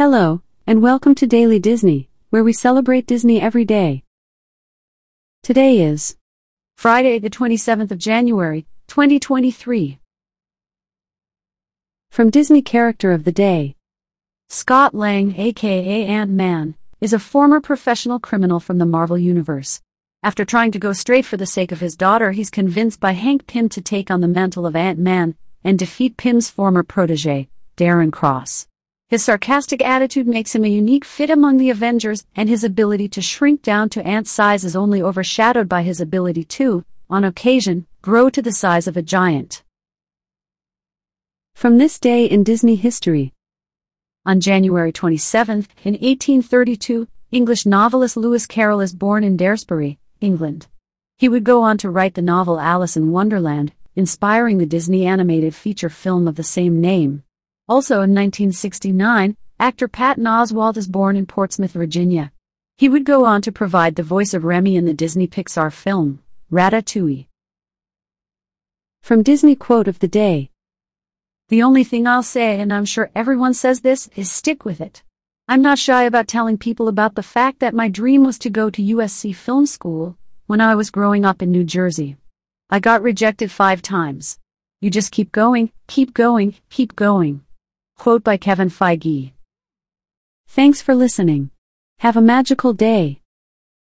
Hello, and welcome to Daily Disney, where we celebrate Disney every day. Today is Friday, the 27th of January, 2023. from Disney Character of the Day. Scott Lang, aka Ant-Man, is a former professional criminal from the Marvel Universe. After trying to go straight for the sake of his daughter, he's convinced by Hank Pym to take on the mantle of Ant-Man and defeat Pym's former protege, Darren Cross. His sarcastic attitude makes him a unique fit among the Avengers, and his ability to shrink down to ant size is only overshadowed by his ability to, on occasion, grow to the size of a giant. From this day in Disney history. On January 27, in 1832, English novelist Lewis Carroll is born in Daresbury, England. He would go on to write the novel Alice in Wonderland, inspiring the Disney animated feature film of the same name. Also in 1969, actor Patton Oswalt is born in Portsmouth, Virginia. He would go on to provide the voice of Remy in the Disney Pixar film, Ratatouille. From Disney Quote of the Day. The only thing I'll say, and I'm sure everyone says this, is stick with it. I'm not shy about telling people about the fact that my dream was to go to USC Film School when I was growing up in New Jersey. I got rejected five times. You just keep going, keep going, keep going. Quote by Kevin Feige. Thanks for listening. Have a magical day.